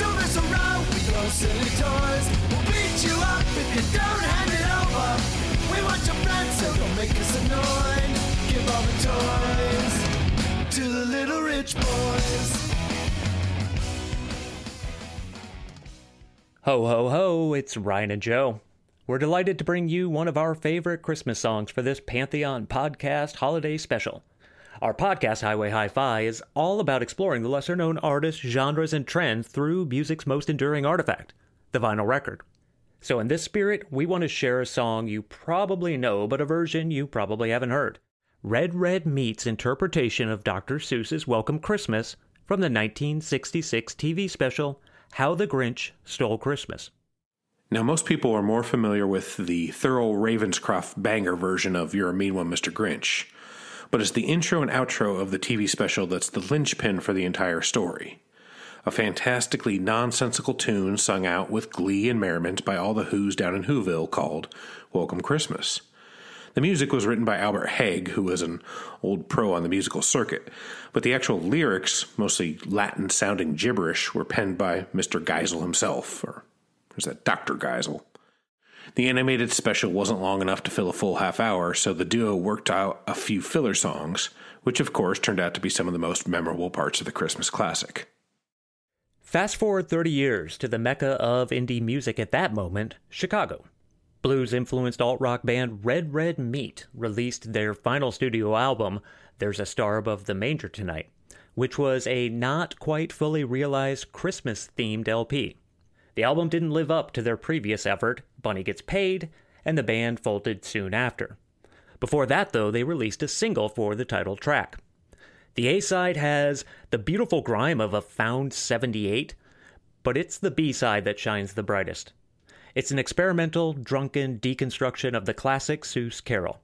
Don't mess around with your silly toys. We'll beat you up if you don't hand it over. We want your friends, so don't make us annoyed. Give all the toys to the little rich boys. Ho, ho, ho, it's Ryan and Joe. We're delighted to bring you one of our favorite Christmas songs for this Pantheon podcast holiday special. Our podcast, Highway Hi Fi, is all about exploring the lesser known artists, genres, and trends through music's most enduring artifact, the vinyl record. So, in this spirit, we want to share a song you probably know, but a version you probably haven't heard. Red Red Meat's interpretation of Dr. Seuss's Welcome Christmas from the 1966 TV special How the Grinch Stole Christmas. Now, most people are more familiar with the Thurl Ravenscroft banger version of You're a Mean One, Mr. Grinch, but it's the intro and outro of the TV special that's the linchpin for the entire story. A fantastically nonsensical tune sung out with glee and merriment by all the Who's down in Whoville called Welcome Christmas. The music was written by Albert Hague, who was an old pro on the musical circuit, but the actual lyrics, mostly Latin sounding gibberish, were penned by Mr. Geisel himself, or is that Dr. Geisel? The animated special wasn't long enough to fill a full half hour, so the duo worked out a few filler songs, which of course turned out to be some of the most memorable parts of the Christmas classic. Fast forward 30 years to the mecca of indie music at that moment, Chicago. Blues influenced alt rock band Red Red Meat released their final studio album, There's a Star Above the Manger Tonight, which was a not quite fully realized Christmas themed LP. The album didn't live up to their previous effort, Bunny Gets Paid, and the band folded soon after. Before that, though, they released a single for the title track. The A side has the beautiful grime of a found 78, but it's the B side that shines the brightest. It's an experimental, drunken deconstruction of the classic Seuss carol.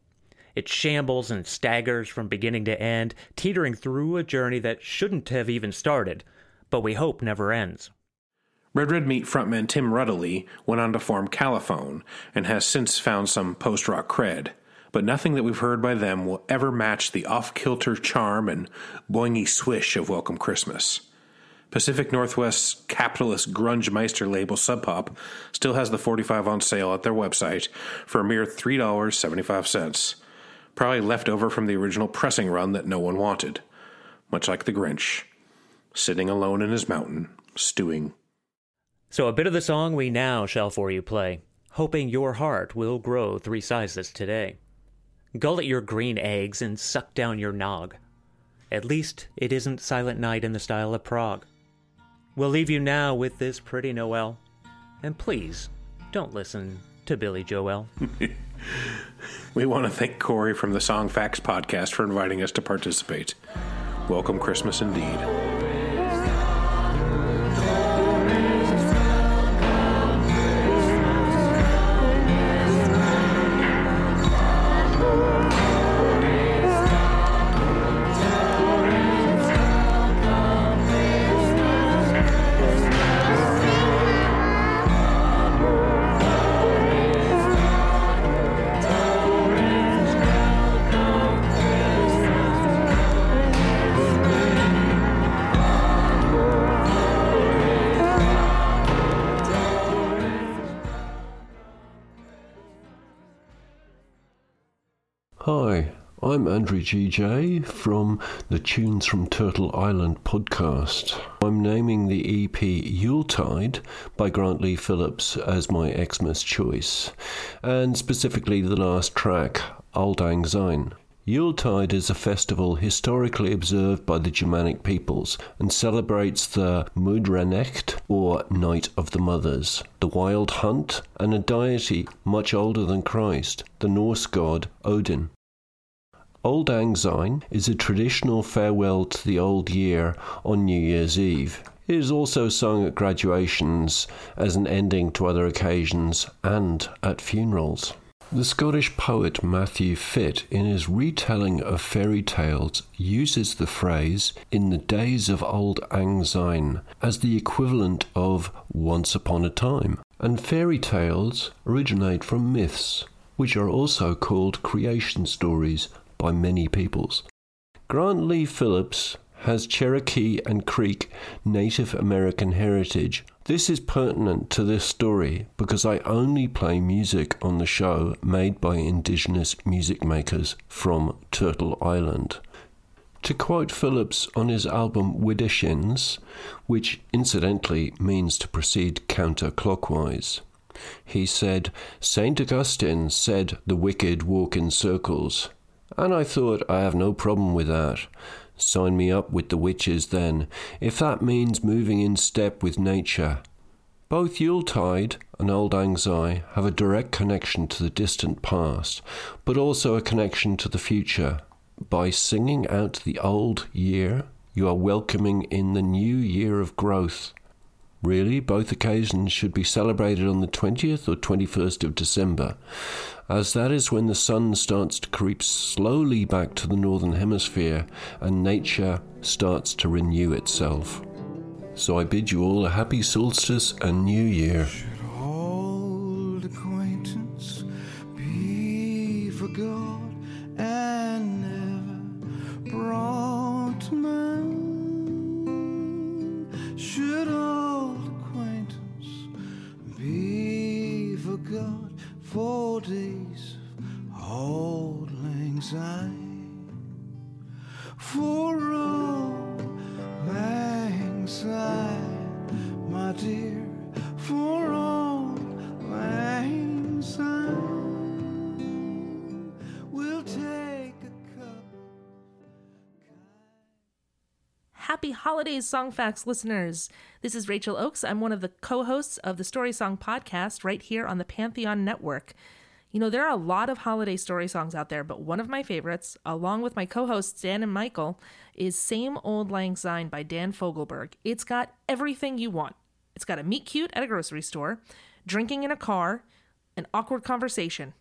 It shambles and staggers from beginning to end, teetering through a journey that shouldn't have even started, but we hope never ends. Red Red Meat frontman Tim Rutili went on to form Califone and has since found some post rock cred, but nothing that we've heard by them will ever match the off kilter charm and boingy swish of Welcome Christmas. Pacific Northwest's capitalist grunge meister label Sub Pop still has the 45 on sale at their website for a mere $3.75, probably left over from the original pressing run that no one wanted, much like the Grinch, sitting alone in his mountain, stewing. So, a bit of the song we now shall for you play, hoping your heart will grow three sizes today. Gullet your green eggs and suck down your nog. At least it isn't Silent Night in the style of Prague. We'll leave you now with this pretty Noel. And please, don't listen to Billy Joel. *laughs* We want to thank Corey from the Song Facts podcast for inviting us to participate. Welcome Christmas indeed. I'm Andrew GJ from the Tunes from Turtle Island podcast. I'm naming the EP Yuletide by Grant Lee Phillips as my Xmas choice, and specifically the last track, Auld Lang Syne. Yuletide is a festival historically observed by the Germanic peoples and celebrates the Modranicht, or Night of the Mothers, the wild hunt, and a deity much older than Christ, the Norse god Odin. Auld Lang Syne is a traditional farewell to the old year on New Year's Eve. It is also sung at graduations as an ending to other occasions and at funerals. The Scottish poet Matthew Fitt, in his retelling of fairy tales, uses the phrase in the days of old Lang Syne as the equivalent of once upon a time. And fairy tales originate from myths, which are also called creation stories by many peoples. Grant Lee Phillips has Cherokee and Creek Native American heritage. This is pertinent to this story because I only play music on the show made by indigenous music makers from Turtle Island. To quote Phillips on his album Widdershins, which incidentally means to proceed counterclockwise, he said, St. Augustine said the wicked walk in circles. And I thought, I have no problem with that. Sign me up with the witches then, if that means moving in step with nature. Both Yuletide and Old Syne have a direct connection to the distant past, but also a connection to the future. by singing out the old year, you are welcoming in the new year of growth. Really, both occasions should be celebrated on the 20th or 21st of December, as that is when the sun starts to creep slowly back to the northern hemisphere and nature starts to renew itself. So I bid you all a happy solstice and new year. Holidays, Song Facts listeners. This is Rachel Oakes. I'm one of the co hosts of the Story Song podcast right here on the Pantheon Network. You know, there are a lot of holiday story songs out there, but one of my favorites, along with my co hosts Dan and Michael, is Same Old Lang Syne by Dan Fogelberg. It's got everything you want. It's got a meet cute at a grocery store, drinking in a car, an awkward conversation.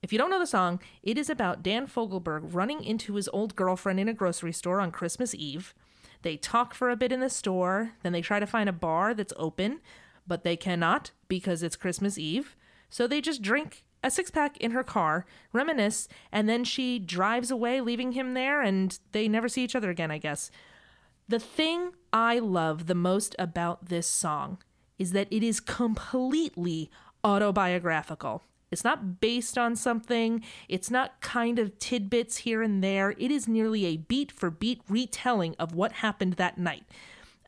If you don't know the song, it is about Dan Fogelberg running into his old girlfriend in a grocery store on Christmas Eve. They talk for a bit in the store, then they try to find a bar that's open, but they cannot because it's Christmas Eve. So they just drink a six pack in her car, reminisce, and then she drives away, leaving him there, and they never see each other again, I guess. The thing I love the most about this song is that it is completely autobiographical. It's not based on something, it's not kind of tidbits here and there. It is nearly a beat for beat retelling of what happened that night.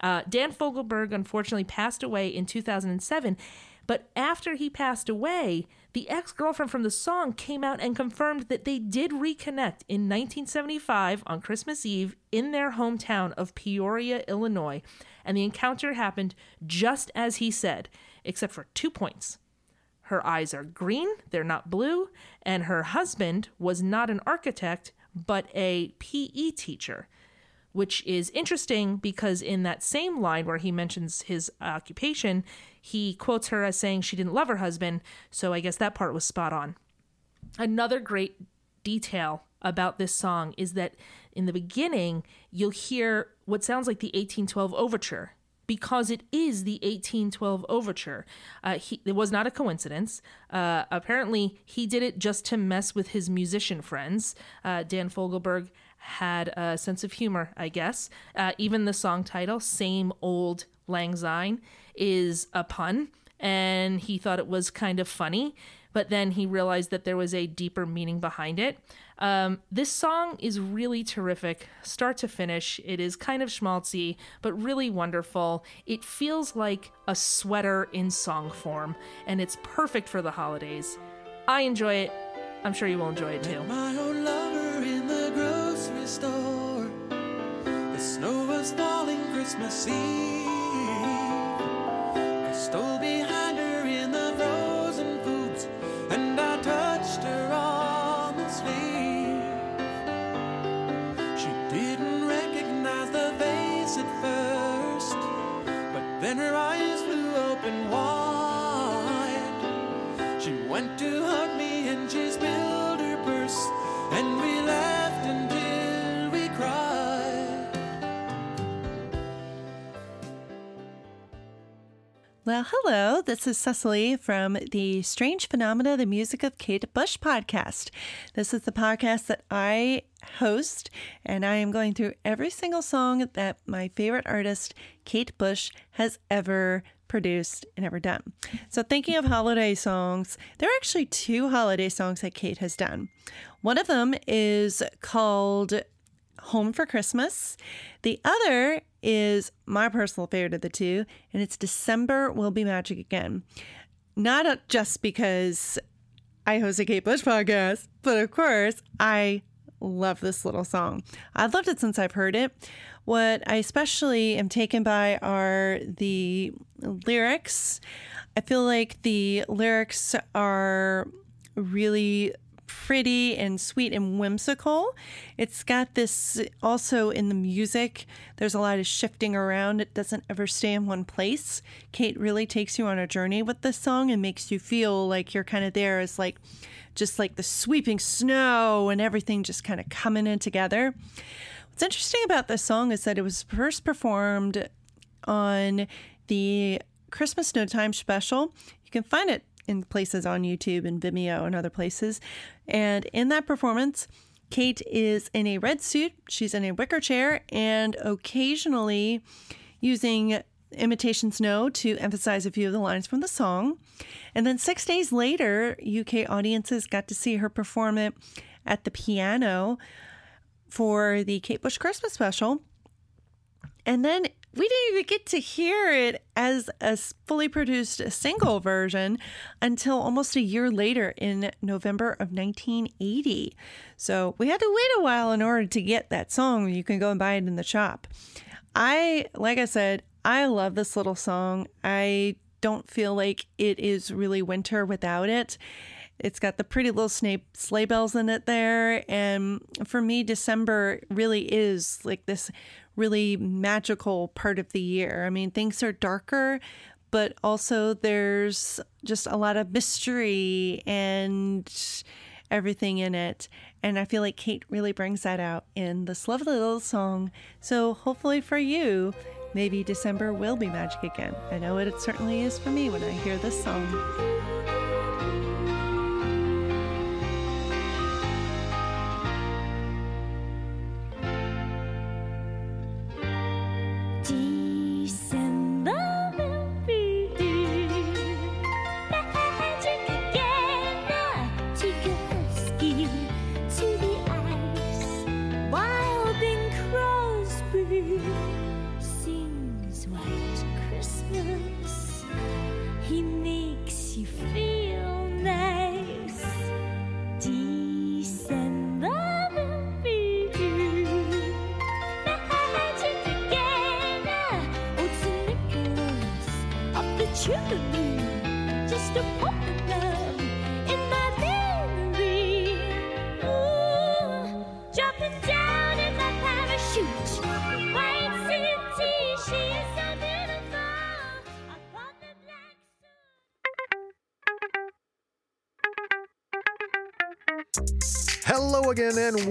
Uh, Dan Fogelberg unfortunately passed away in 2007, but after he passed away, the ex girlfriend from the song came out and confirmed that they did reconnect in 1975 on Christmas Eve in their hometown of Peoria, Illinois. And the encounter happened just as he said, except for two points. Her eyes are green, they're not blue, and her husband was not an architect, but a PE teacher, which is interesting because in that same line where he mentions his occupation, he quotes her as saying she didn't love her husband, so I guess that part was spot on. Another great detail about this song is that in the beginning, you'll hear what sounds like the 1812 overture because it is the 1812 overture. Uh, he, it was not a coincidence. Uh, apparently, he did it just to mess with his musician friends. Uh, Dan Fogelberg had a sense of humor, I guess. Uh, even the song title, Same Old Lang Syne, is a pun, and he thought it was kind of funny. But then he realized that there was a deeper meaning behind it. Um, this song is really terrific, start to finish. It is kind of schmaltzy, but really wonderful. It feels like a sweater in song form, and it's perfect for the holidays. I enjoy it. I'm sure you will enjoy it too. My lover in the grocery store. The snow was falling Christmas Eve. I stole behind then her eyes flew open wide. She went to Well, hello. This is Cecily from the Strange Phenomena, the Music of Kate Bush podcast. This is the podcast that I host, and I am going through every single song that my favorite artist, Kate Bush, has ever produced and ever done. So, thinking of holiday songs, there are actually two holiday songs that Kate has done. One of them is called Home for Christmas. The other is my personal favorite of the two, and it's December Will Be Magic Again. Not uh, just because I host a Kate Bush podcast, but of course, I love this little song. I've loved it since I've heard it. What I especially am taken by are the lyrics. I feel like the lyrics are really pretty and sweet and whimsical. It's got this also in the music. There's a lot of shifting around. It doesn't ever stay in one place. Kate really takes you on a journey with this song and makes you feel like you're kind of there as like just like the sweeping snow and everything just kind of coming in together. What's interesting about this song is that it was first performed on the Christmas Snowtime special. You can find it in places on YouTube and Vimeo and other places. And in that performance, Kate is in a red suit, she's in a wicker chair, and occasionally using imitation snow to emphasize a few of the lines from the song. And then six days later, UK audiences got to see her perform it at the piano for the Kate Bush Christmas special. And then we didn't even get to hear it as a fully produced single version until almost a year later in November of 1980. So we had to wait a while in order to get that song. You can go and buy it in the shop. I, like I said, I love this little song. I don't feel like it is really winter without it. It's got the pretty little sleigh, bells in it there. And for me, December really is like this really magical part of the year. I mean, things are darker, but also there's just a lot of mystery and everything in it. And I feel like Kate really brings that out in this lovely little song. So hopefully for you, maybe December will be magic again. I know it certainly is for me when I hear this song.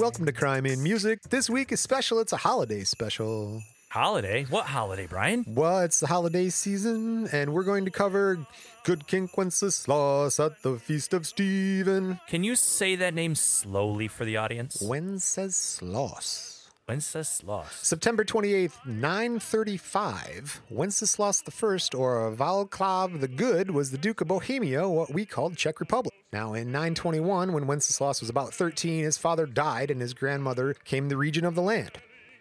Welcome to Crime in Music. This week is special. It's a holiday special. Holiday? What holiday, Brian? Well, it's the holiday season, and we're going to cover Good King Wenceslas at the Feast of Stephen. Can you say that name slowly for the audience? Wenceslas. Wenceslas. September 28th, 935, Wenceslas I, or Václav the Good, was the Duke of Bohemia, what we called Czech Republic. Now, in 921, when Wenceslaus was about 13, his father died and his grandmother came the regent of the land.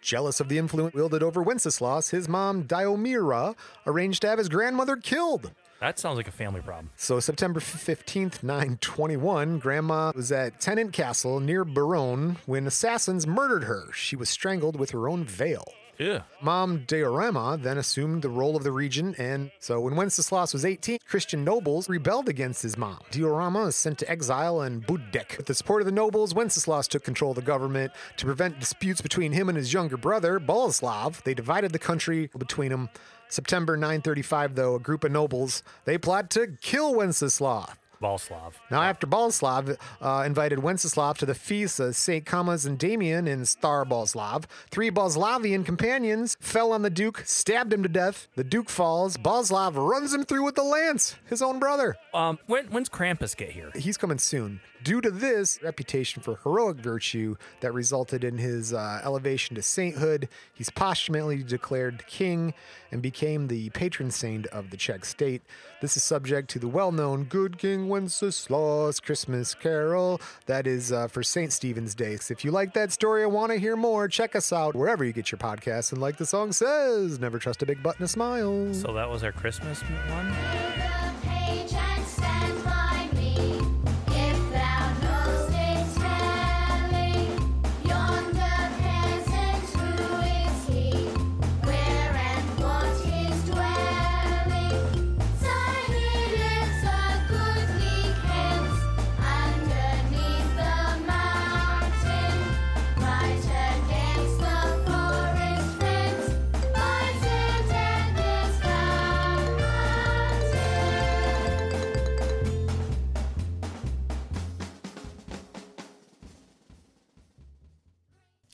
Jealous of the influence wielded over Wenceslaus, his mom, Diomira, arranged to have his grandmother killed. That sounds like a family problem. So, September 15th, 921, Grandma was at Tennant Castle near Barone when assassins murdered her. She was strangled with her own veil. Yeah. Mom Diorama then assumed the role of the regent, and so when Wenceslas was 18, Christian nobles rebelled against his mom. Diorama is sent to exile in Budek. With the support of the nobles, Wenceslas took control of the government. To prevent disputes between him and his younger brother, Boleslav, they divided the country between them. September 935, though, a group of nobles, they plot to kill Wenceslav. Balslav. Now, after Balslav uh, invited Wenceslav to the feasts of St. Cosmas and Damian in Star Balslav, three Balslavian companions fell on the Duke, stabbed him to death. The Duke falls. Balslav runs him through with the lance, his own brother. Um, when, when's Krampus get here? He's coming soon. Due to this reputation for heroic virtue that resulted in his uh, elevation to sainthood, he's posthumously declared king and became the patron saint of the Czech state. This is subject to the well known Good King Wenceslas Christmas Carol that is uh, for St. Stephen's Day. So if you like that story and want to hear more, check us out wherever you get your podcasts. And like the song says, never trust a big button to smile. So that was our Christmas one?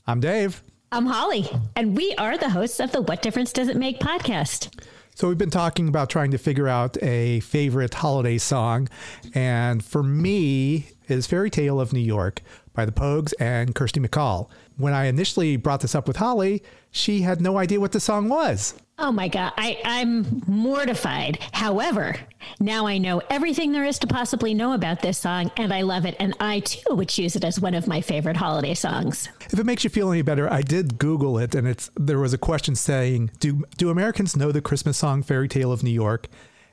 I'm Dave. I'm Holly, and we are the hosts of the What Difference Does It Make podcast. So we've been talking about trying to figure out a favorite holiday song, and for me is Fairy Tale of New York by the Pogues and Kirsty MacColl. When I initially brought this up with Holly, she had no idea what the song was. Oh my God, I, I'm mortified. However, now I know everything there is to possibly know about this song, and I love it. And I too would choose it as one of my favorite holiday songs. If it makes you feel any better, I did Google it, and it's there was a question saying, "Do do Americans know the Christmas song Fairy Tale of New York?"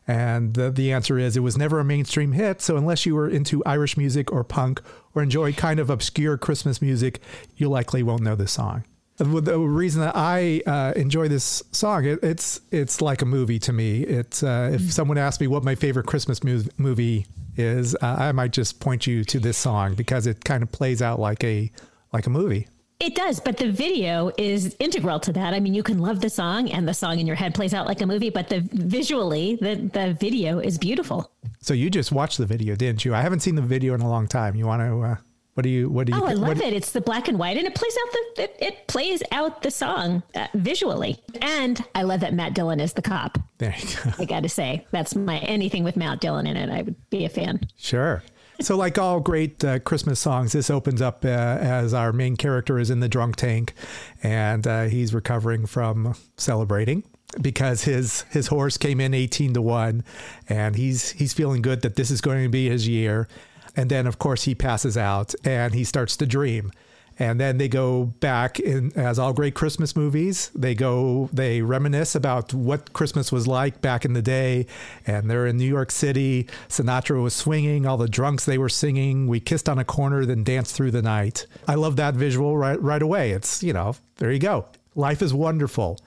And the, the answer is it was never a mainstream hit. So unless you were into Irish music or punk or enjoy kind of obscure Christmas music, you likely won't know this song. The reason that I uh, enjoy this song, it, it's it's like a movie to me. It's uh, if someone asked me what my favorite Christmas mu- movie is, uh, I might just point you to this song because it kind of plays out like a like a movie. It does, but the video is integral to that. I mean, you can love the song, and the song in your head plays out like a movie, but the visually, the the video is beautiful. So you just watched the video, didn't you? I haven't seen the video in a long time. You want to? Uh, what do you? What do you? Oh, I love it! It's the black and white, and it plays out the it, it plays out the song uh, visually. And I love that Matt Dillon is the cop. There you go. I got to say, that's my anything with Matt Dillon in it. I would be a fan. Sure. So, like all great uh, Christmas songs, this opens up uh, as our main character is in the drunk tank, and uh, he's recovering from celebrating because his his horse came in eighteen to one, and he's he's feeling good that this is going to be his year. And then, of course, he passes out and he starts to dream. And then they go back in, as all great Christmas movies, they go, they reminisce about what Christmas was like back in the day. And they're in New York City. Sinatra was swinging, all the drunks they were singing. We kissed on a corner, then danced through the night. I love that visual right, right away. It's, you know, there you go. Life is wonderful.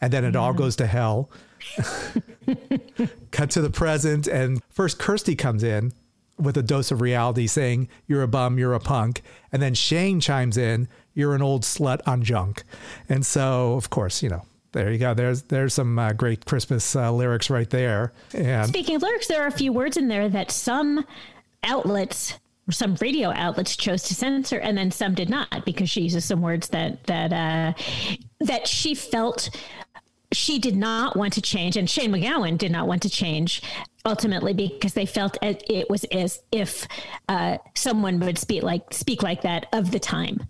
And then it all goes to hell. *laughs* Cut to the present. And first, Kirsty comes in with a dose of reality saying, You're a bum, you're a punk. And then Shane chimes in, You're an old slut on junk. And so, of course, you know, there you go. There's there's some uh, great Christmas uh, lyrics right there. And Speaking of lyrics, there are a few words in there that some outlets, some radio outlets, chose to censor, and then some did not because she uses some words that that uh, that she felt she did not want to change, and Shane MacGowan did not want to change ultimately because they felt it was as if uh, someone would speak like speak like that of the time.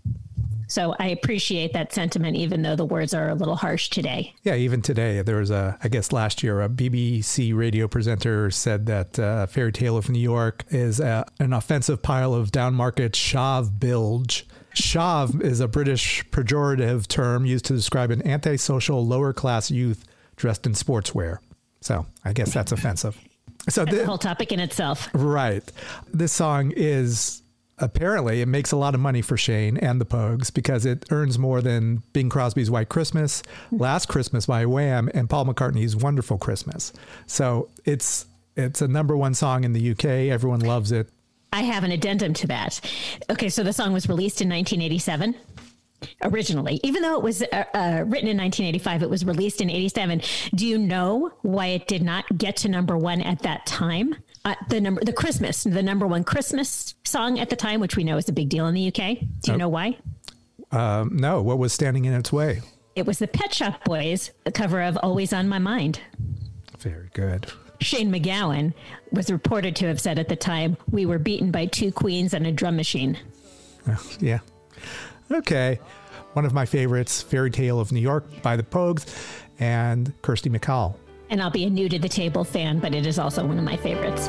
So I appreciate that sentiment, even though the words are a little harsh today. Yeah, even today, there was a, I guess last year, a BBC radio presenter said that uh, Fairy Tale of New York is a, an offensive pile of downmarket chav bilge. Chav is a British pejorative term used to describe an antisocial lower class youth dressed in sportswear. So I guess that's offensive. So That's a whole topic in itself. Right. This song is apparently it makes a lot of money for Shane and the Pogues because it earns more than Bing Crosby's White Christmas, Last Christmas by Wham, and Paul McCartney's Wonderful Christmas. So it's it's a number one song in the UK. Everyone loves it. I have an addendum to that. Okay, so the song was released in 1987 originally. Even though it was uh, uh, written in 1985, it was released in 87. Do you know why it did not get to number one at that time? Uh, the number, the Christmas, the number one Christmas song at the time, which we know is a big deal in the UK. Do you Oh. know why? Um, no, what was standing in its way? It was the Pet Shop Boys, the cover of "Always on My Mind." Very good. Shane MacGowan was reported to have said at the time, "We were beaten by two queens and a drum machine." Yeah. Okay. One of my favorites, Fairy Tale of New York by the Pogues and Kirsty MacColl. And I'll be a new to the table fan, but it is also one of my favorites.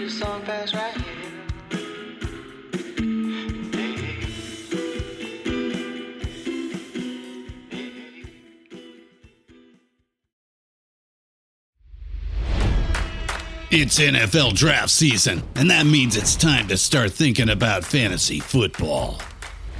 You fast right here. It's NFL draft season, and that means it's time to start thinking about fantasy football.